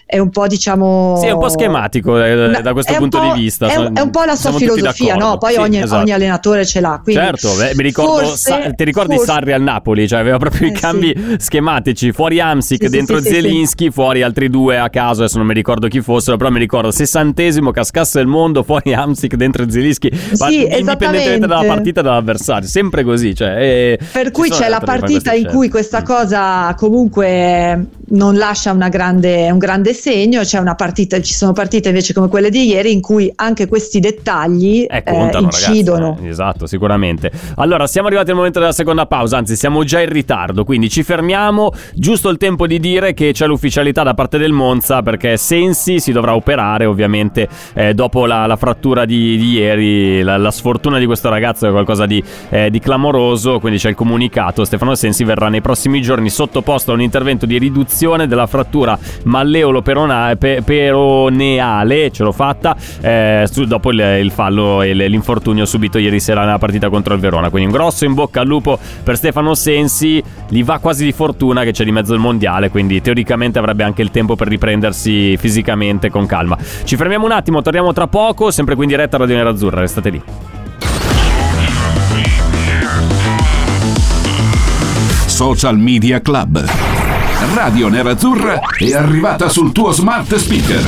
È un po' diciamo. Sì, è un po' schematico eh, da questo punto di vista. È, un- è un po' la sua Siamo filosofia, no? Poi Sì, ogni, esatto. ogni allenatore ce l'ha. Quindi Certo, beh, mi ricordo, forse- Sa- ti ricordi forse- Sarri al Napoli, cioè aveva proprio Eh, i cambi schematici, fuori Amsic, Sì, sì, dentro sì, sì, Zelinski, fuori altri due a caso, adesso non mi ricordo chi fossero, però mi ricordo sessantesimo, cascasse il mondo, fuori Amsic, dentro Zelinski, Sì, indipendentemente dalla partita e dall'avversario, sempre così, cioè, eh, Per cui c'è la partita in cui scelte. questa cosa comunque non lascia una grande- un grande segno, c'è una partita, ci sono partite invece come quelle di ieri in cui anche questi dettagli Eh, eh, contano, incidono. ragazzi, eh, esatto, sicuramente. Allora, siamo arrivati al momento della seconda pausa, anzi siamo già in ritardo, quindi ci fermiamo, giusto il tempo di dire che c'è l'ufficialità da parte del Monza perché Sensi si dovrà operare ovviamente eh, dopo la, la frattura di, di ieri, la, la sfortuna di questo ragazzo è qualcosa di, eh, di clamoroso, quindi c'è il comunicato, Stefano Sensi verrà nei prossimi giorni sottoposto a un intervento di riduzione della frattura malleolo perona- pe- peroneale, ce l'ho fatta, eh, dopo il, il fallo e l'infortunio subito ieri sera nella partita contro il Verona. Quindi un grosso in bocca al lupo per Stefano Sensi, gli va quasi di fortuna che c'è di mezzo il mondiale, quindi teoricamente avrebbe anche il tempo per riprendersi fisicamente con calma. Ci fermiamo un attimo, torniamo tra poco, sempre qui in diretta a Radio Nerazzurra, restate lì. Social Media Club. Radio Nerazzurra è arrivata sul tuo smart speaker.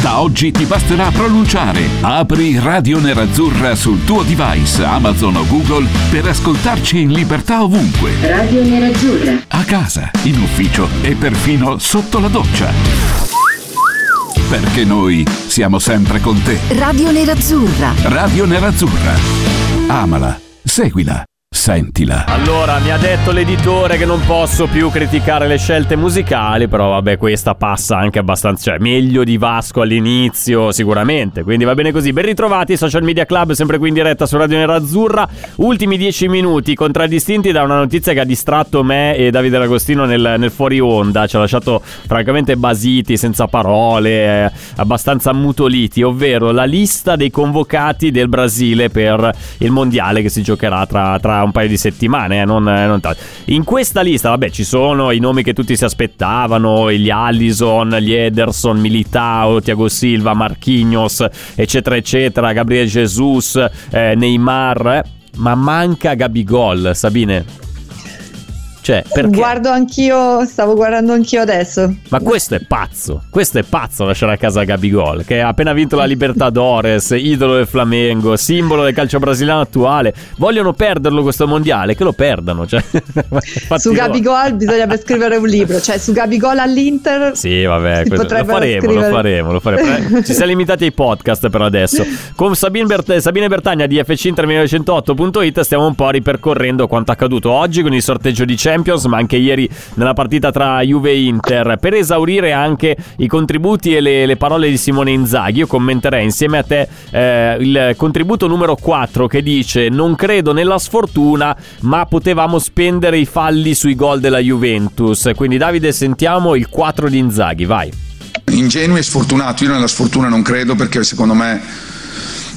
Da oggi ti basterà pronunciare Apri Radio Nerazzurra sul tuo device Amazon o Google per ascoltarci in libertà ovunque. Radio Nerazzurra. A casa, in ufficio e perfino sotto la doccia. Perché noi siamo sempre con te. Radio Nerazzurra. Radio Nerazzurra. Amala, seguila, sentila. Allora, mi ha detto l'editore che non posso più criticare le scelte musicali, però vabbè, questa passa anche abbastanza, cioè meglio di Vasco all'inizio, sicuramente. Quindi va bene così. Ben ritrovati, Social Media Club, sempre qui in diretta su Radio Nerazzurra. Ultimi dieci minuti contraddistinti da una notizia che ha distratto me e Davide D'Agostino nel, nel fuori onda. Ci ha lasciato francamente basiti, senza parole, eh, abbastanza ammutoliti, ovvero la lista dei convocati del Brasile per il mondiale che si giocherà tra, tra un paio di settimane, eh, non, eh, non tanto. In questa lista, vabbè, ci sono i nomi che tutti si aspettavano, gli Allison, gli Ederson, Militao, Thiago Silva, Marquinhos, eccetera, eccetera, Gabriel Jesus, eh, Neymar, eh, ma manca Gabigol, Sabine. Cioè, perché? Guardo anch'io, stavo guardando anch'io adesso. Ma questo è pazzo, questo è pazzo lasciare a casa Gabigol, che ha appena vinto la Libertadores, idolo del Flamengo, simbolo del calcio brasiliano attuale. Vogliono perderlo questo mondiale, che lo perdano. Cioè, su Gabigol bisognerebbe scrivere un libro, cioè su Gabigol all'Inter. Sì, vabbè, lo faremo, lo faremo, lo faremo. Eh, Ci siamo limitati ai podcast per adesso. Con Sabine, Bert- Sabine Bertagna di FC1908.it stiamo un po' ripercorrendo quanto accaduto oggi con il sorteggio di Champions, ma anche ieri nella partita tra Juve e Inter. Per esaurire anche i contributi e le, le parole di Simone Inzaghi, io commenterei insieme a te eh, il contributo numero 4 che dice: Non credo nella sfortuna, ma potevamo spendere i falli sui gol della Juventus. Quindi, Davide, sentiamo il 4 di Inzaghi, vai. ingenuo e sfortunato. Io nella sfortuna non credo perché secondo me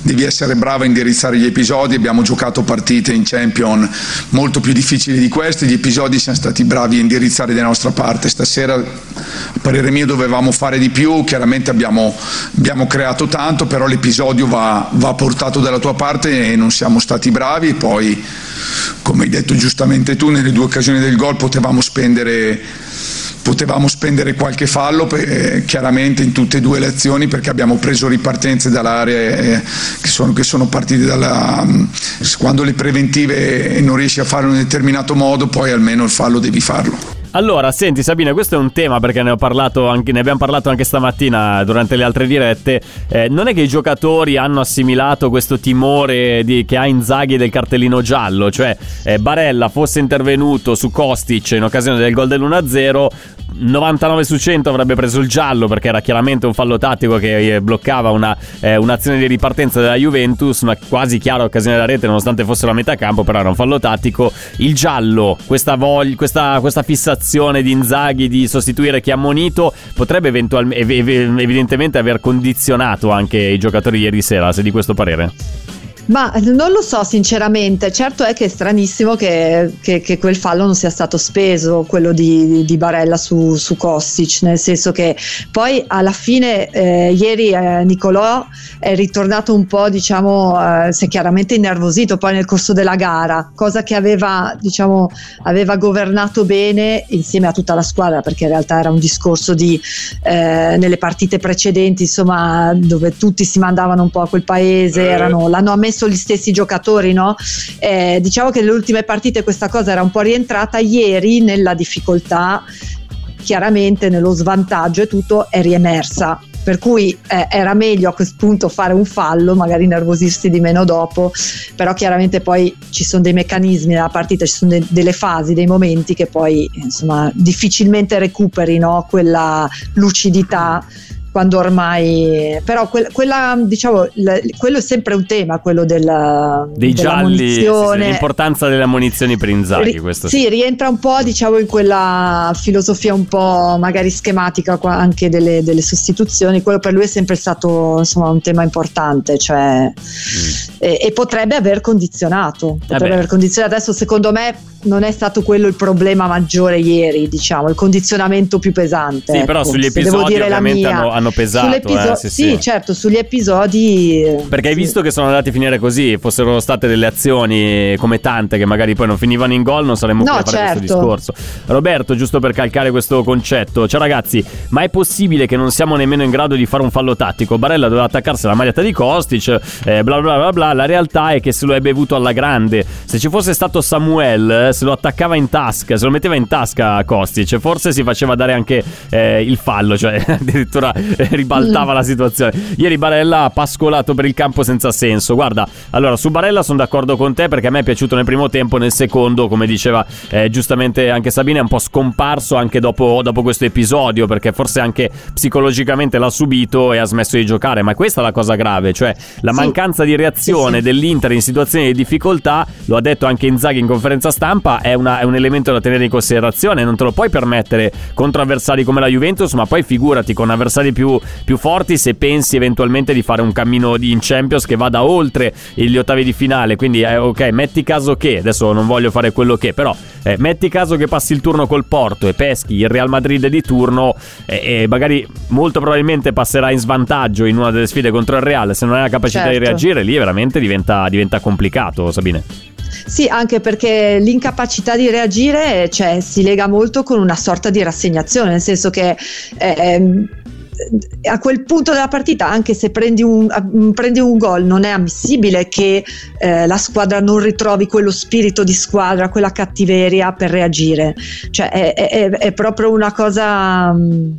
devi essere bravo a indirizzare gli episodi. Abbiamo giocato partite in Champion molto più difficili di queste. Gli episodi siamo stati bravi a indirizzare da nostra parte. Stasera, a parere mio, dovevamo fare di più. Chiaramente abbiamo, abbiamo creato tanto, però l'episodio va, va portato dalla tua parte e non siamo stati bravi. Poi, come hai detto giustamente tu, nelle due occasioni del gol potevamo spendere potevamo spendere qualche fallo eh, chiaramente in tutte e due le azioni perché abbiamo preso ripartenze dall'area eh, che, sono, che sono partite dalla mh, quando le preventive non riesci a fare in un determinato modo poi almeno il fallo devi farlo Allora, senti Sabina, questo è un tema perché ne, anche, ne abbiamo parlato anche stamattina durante le altre dirette. Eh, non è che i giocatori hanno assimilato questo timore di- che ha Inzaghi del cartellino giallo, cioè eh, Barella fosse intervenuto su Kostic in occasione del gol dell'1-0, 99 su 100 avrebbe preso il giallo perché era chiaramente un fallo tattico che eh, bloccava una, eh, un'azione di ripartenza della Juventus, una quasi chiara occasione della rete nonostante fossero a metà campo, però era un fallo tattico. Il giallo, questa, voglia, questa, questa fissazione di Inzaghi di sostituire chi ha ammonito potrebbe eventualmente, evidentemente aver condizionato anche i giocatori ieri sera, sei di questo parere? Ma non lo so sinceramente, certo è che è stranissimo che, che- che quel fallo non sia stato speso, quello di, di Barella su, su Kostic, nel senso che poi alla fine eh, ieri eh, Nicolò è ritornato un po', diciamo, eh, si è chiaramente innervosito poi nel corso della gara, cosa che aveva, diciamo, aveva governato bene insieme a tutta la squadra, perché in realtà era un discorso di eh, nelle partite precedenti, insomma, dove tutti si mandavano un po' a quel paese, erano, l'hanno ammesso gli stessi giocatori, no? Eh, diciamo che nelle ultime partite questa cosa era un po' rientrata, ieri nella difficoltà, chiaramente nello svantaggio e tutto è riemersa. Per cui eh, era meglio a questo punto fare un fallo, magari nervosirsi di meno dopo, però chiaramente poi ci sono dei meccanismi nella partita, ci sono de- delle fasi, dei momenti che poi insomma difficilmente recuperi no? quella lucidità quando ormai però quel- quella diciamo l- quello è sempre un tema quello del, Dei della gialli, sì, sì, l'importanza delle munizioni per Inzaghi, Ri- questo sì, rientra un po' diciamo in quella filosofia un po' magari schematica qua- anche delle, delle sostituzioni. Quello per lui è sempre stato insomma un tema importante, cioè, e, e potrebbe aver condizionato. Potrebbe Mm. beh. aver condizionato. Adesso secondo me non è stato quello il problema maggiore ieri, diciamo, il condizionamento più pesante. Sì, però ecco, sugli se devo episodi la ovviamente mia. hanno, hanno pesato. Eh, sì, sì, sì. certo, sugli episodi. eh, Perché hai sì. visto che sono andati a finire così, fossero state delle azioni come tante che magari poi non finivano in gol, non saremmo No, qui a fare questo certo. discorso. Roberto, giusto per calcare questo concetto, cioè ragazzi, ma è possibile che non siamo nemmeno in grado di fare un fallo tattico? Barella doveva attaccarsi alla maglietta di Kostic, eh, bla bla bla bla, la realtà è che se lo è bevuto alla grande. Se ci fosse stato Samuel, eh, se lo attaccava in tasca, se lo metteva in tasca Kostic, forse si faceva dare anche eh, il fallo, cioè addirittura ribaltava la situazione. Ieri Barella ha pascolato per il campo senza senso. Guarda, allora su Barella sono d'accordo con te perché a me è piaciuto nel primo tempo, nel secondo, come diceva eh, giustamente anche Sabine, è un po' scomparso anche dopo, dopo questo episodio perché forse anche psicologicamente l'ha subito e ha smesso di giocare. Ma questa è la cosa grave, cioè la Sì. mancanza di reazione dell'Inter in situazioni di difficoltà, lo ha detto anche Inzaghi in conferenza stampa, è, una- è un elemento da tenere in considerazione. Non te lo puoi permettere contro avversari come la Juventus, ma poi figurati con avversari più, più forti se pensi eventualmente di fare un cammino di- in Champions che vada oltre gli ottavi di finale. Quindi, eh, ok, metti caso che, adesso non voglio fare quello che, però eh, metti caso che passi il turno col Porto e peschi il Real Madrid di turno e, e magari molto probabilmente passerà in svantaggio in una delle sfide contro il Real. Se non hai la capacità di Certo. reagire, lì veramente diventa, diventa complicato, Sabine. Sì, anche perché l'incapacità di reagire cioè, si lega molto con una sorta di rassegnazione, nel senso che ehm, a quel punto della partita, anche se prendi un, mm, prendi un gol, non è ammissibile che eh, la squadra non ritrovi quello spirito di squadra, quella cattiveria per reagire. Cioè, è, è- è proprio una cosa. mm,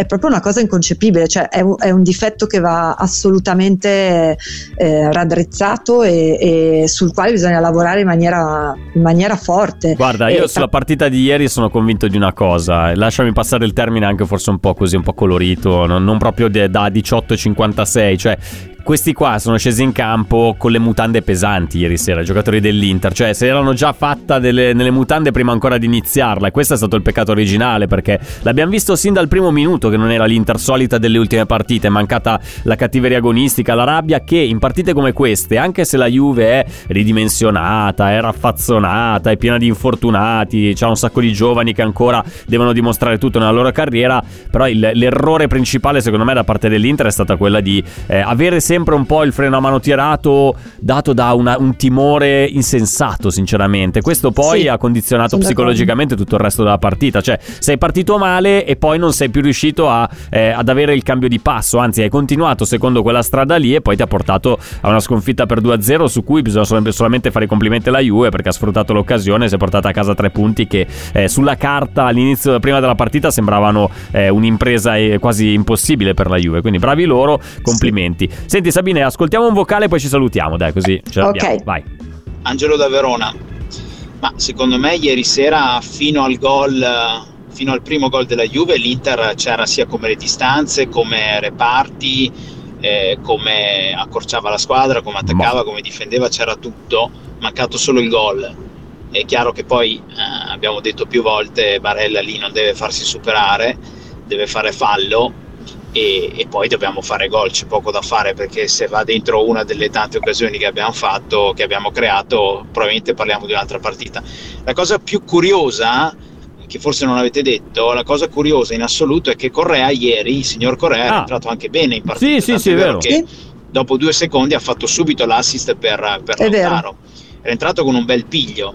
È proprio una cosa inconcepibile, cioè è un, è un difetto che va assolutamente eh, raddrizzato e, e sul quale bisogna lavorare in maniera, in maniera forte. Guarda, E io ta- sulla partita di ieri sono convinto di una cosa. Lasciami passare il termine anche forse un po' così, un po' colorito, non, proprio da 18,56. Cioè, questi qua sono scesi in campo con le mutande pesanti ieri sera, i giocatori dell'Inter. Cioè, se erano già fatta delle, nelle mutande prima ancora di iniziarla. E questo è stato il peccato originale, perché l'abbiamo visto sin dal primo minuto che non era l'Inter solita delle ultime partite. È mancata la cattiveria agonistica, la rabbia che in partite come queste, anche se la Juve è ridimensionata, è raffazzonata, è piena di infortunati, c'ha un sacco di giovani che ancora devono dimostrare tutto nella loro carriera, però il- l'errore principale secondo me da parte dell'Inter è stata quella di eh, avere sempre un po' il freno a mano tirato dato da una- un timore insensato sinceramente. Questo poi Sì, ha condizionato psicologicamente tutto il resto della partita, cioè sei partito male e poi non sei più riuscito a, eh, ad avere il cambio di passo, anzi hai continuato secondo quella strada lì e poi ti ha portato a una sconfitta per 2-0 su cui bisogna sol- solamente fare i complimenti alla Juve perché ha sfruttato l'occasione si è portata a casa tre punti che eh, sulla carta all'inizio prima della partita sembravano eh, un'impresa eh, quasi impossibile per la Juve, quindi bravi loro, complimenti. Senti Sabine, ascoltiamo un vocale e poi ci salutiamo, dai così ce l'abbiamo, Ok. vai. Angelo da Verona. Ma secondo me ieri sera fino al gol, fino al primo gol della Juve, l'Inter c'era sia come le distanze, come reparti, eh, come accorciava la squadra, come attaccava, come difendeva, c'era tutto, mancato solo il gol. È chiaro che poi eh, abbiamo detto più volte Barella lì non deve farsi superare, deve fare fallo e, e poi dobbiamo fare gol, c'è poco da fare perché se va dentro una delle tante occasioni che abbiamo fatto, che abbiamo creato, probabilmente parliamo di un'altra partita. La cosa più curiosa, che forse non avete detto, la cosa curiosa in assoluto è che Correa ieri, il signor Correa, Ah. entrato anche bene in partita. Sì, sì, sì, è vero. Che dopo due secondi ha fatto subito l'assist per, per È. Lautaro. Era entrato con un bel piglio.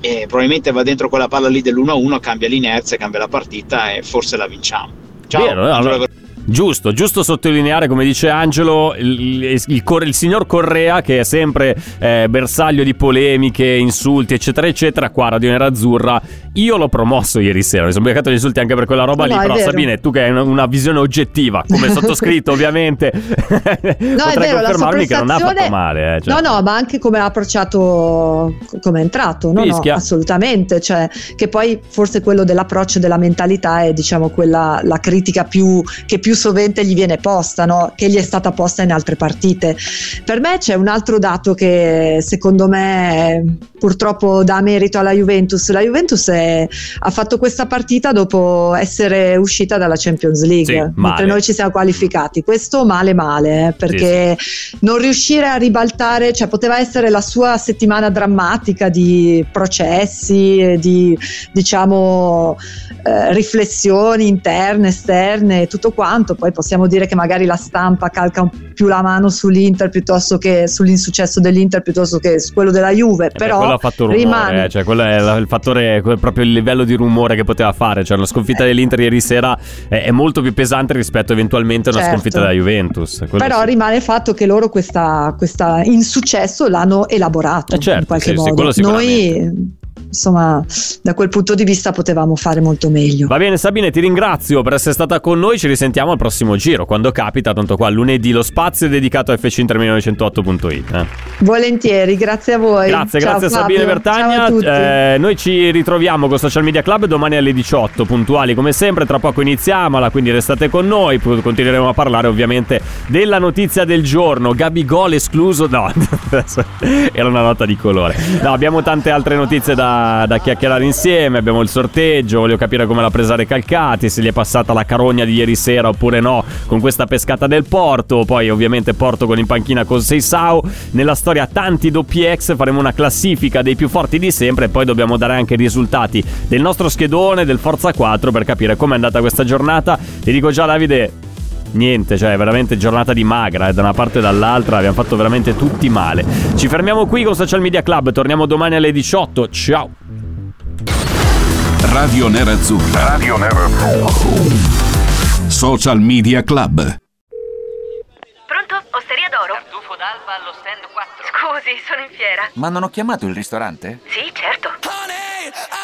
E probabilmente va dentro quella palla lì dell'1-1, cambia l'inerzia, cambia la partita e forse la vinciamo. Ciao, Vero, eh, allora- Giusto, giusto sottolineare, come dice Angelo, il, il- il il signor Correa, che è sempre eh, bersaglio di polemiche, insulti, eccetera, eccetera. Qua a Radio Nerazzurra, io l'ho promosso ieri sera. Mi sono beccato gli insulti anche per quella roba No, lì. Però, vero. Sabine, tu che hai una, una visione oggettiva, come sottoscritto, ovviamente, No, è potrai vero, confermarmi che non ha fatto male. eh, cioè. No, no, ma anche come ha approcciato, come è entrato, no, no, assolutamente. Cioè, che poi forse quello dell'approccio della mentalità è, diciamo, quella la critica più, che più sovente gli viene posta, no? che gli è stata posta in altre partite. Per me c'è un altro dato che secondo me purtroppo dà merito alla Juventus. La Juventus è, ha fatto questa partita dopo essere uscita dalla Champions League, Sì, mentre noi ci siamo qualificati. Questo male male, eh, perché non riuscire a ribaltare, cioè poteva essere la sua settimana drammatica di processi, di diciamo eh, riflessioni interne, esterne, e tutto quanto. Poi possiamo dire che magari la stampa calca più la mano sull'Inter piuttosto che sull'insuccesso dell'Inter piuttosto che su quello della Juve, Eh beh, però quello ha fatto rumore, rimane eh, cioè quello è il fattore, proprio il livello di rumore che poteva fare. Cioè, la sconfitta dell'Inter ieri sera è, è molto più pesante rispetto eventualmente a una Certo. sconfitta della Juventus. Quello Però sì. rimane il fatto che loro questa, questa insuccesso l'hanno elaborato Eh certo, in qualche sì, sì, modo. quello sicuramente. Noi, insomma, da quel punto di vista potevamo fare molto meglio. Va bene Sabine, ti ringrazio per essere stata con noi, ci risentiamo al prossimo giro, quando capita, tanto qua lunedì lo spazio è dedicato a FC Inter 1908.it. eh. Volentieri, grazie a voi. Grazie, Ciao, grazie Fabio. Sabine Bertagna. Ciao a tutti. Eh, noi ci ritroviamo con Social Media Club domani alle 18, puntuali come sempre. Tra poco iniziamola, quindi restate con noi. Continueremo a parlare ovviamente della notizia del giorno. Gabigol escluso. No, era una nota di colore. No, abbiamo tante altre notizie da, da chiacchierare insieme. Abbiamo il sorteggio. Voglio capire come l'ha presa Recalcati, se gli è passata la carogna di ieri sera oppure no con questa pescata del Porto. Poi, ovviamente, Porto con in panchina con Seisao. Nella storia tanti doppi ex faremo una classifica dei più forti di sempre e poi dobbiamo dare anche i risultati del nostro schedone del Forza 4 per capire com'è andata questa giornata. Ti dico già Davide, niente, cioè veramente giornata di magra, eh, da una parte e dall'altra abbiamo fatto veramente tutti male. Ci fermiamo qui con Social Media Club, torniamo domani alle 18. Ciao. Radio Nerazzurra. Radio Social Media Club. Pronto? Osteria d'oro? Tartufo d'alba allo stand 4. Scusi, sono in fiera. Ma non ho chiamato il ristorante? Sì, certo.